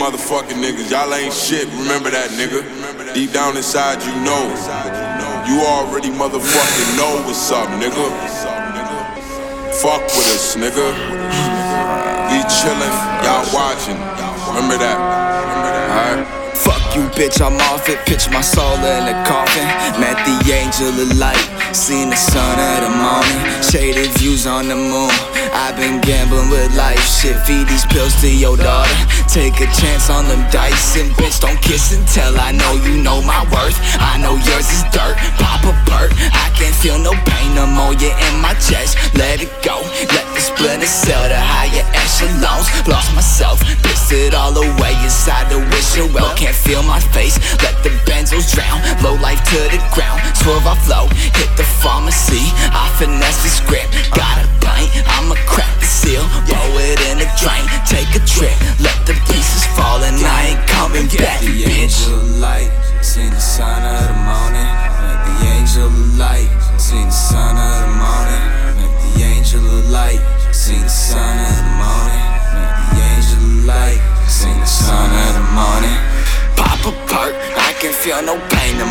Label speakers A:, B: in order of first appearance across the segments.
A: Cause y'all ain't shit, remember that nigga. Deep down inside you know. You already motherfucking know what's up, nigga. Fuck with us, nigga. We chillin', y'all watching. Remember that. Alright?
B: Fuck you, bitch, I'm off it. Pitch my soul in a coffin. Met the angel of light. Seen the sun at the morning. Shaded views on the moon. I've been gambling with life. Shit, feed these pills to your daughter. Take a chance on them dice. And bitch, don't kiss and tell. I know you know my worth. I know yours is dirt. Pop a perk. I can't feel no pain. You're in my chest. Let it go. Let the splinter sell to higher echelons. Lost myself. Pissed it all away inside the wishing well. Can't feel my face. Let the benzos drown. Low life to the ground. Swerve I flow. Hit the pharmacy. I finesse the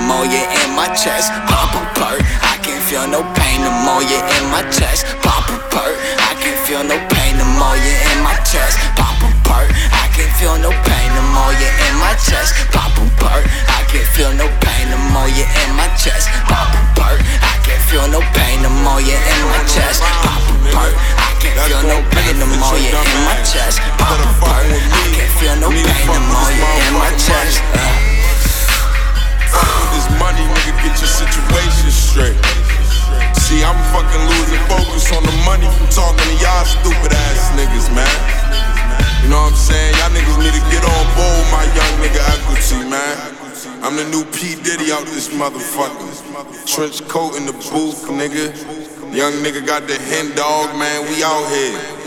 B: You're in my chest. Pop a perk, I can feel no pain. You're in my chest. Pop a perk, I can feel no pain. You're in my chest. Pop a perk, I can feel no pain. You're in my chest. Pop
A: focus on the money from talking to y'all stupid ass niggas, man. You know what I'm saying? Y'all niggas need to get on board my young nigga equity, man. I'm the new P. Diddy out this motherfucker. Trench coat in the booth, nigga. Young nigga got the hen dog, man. We out here.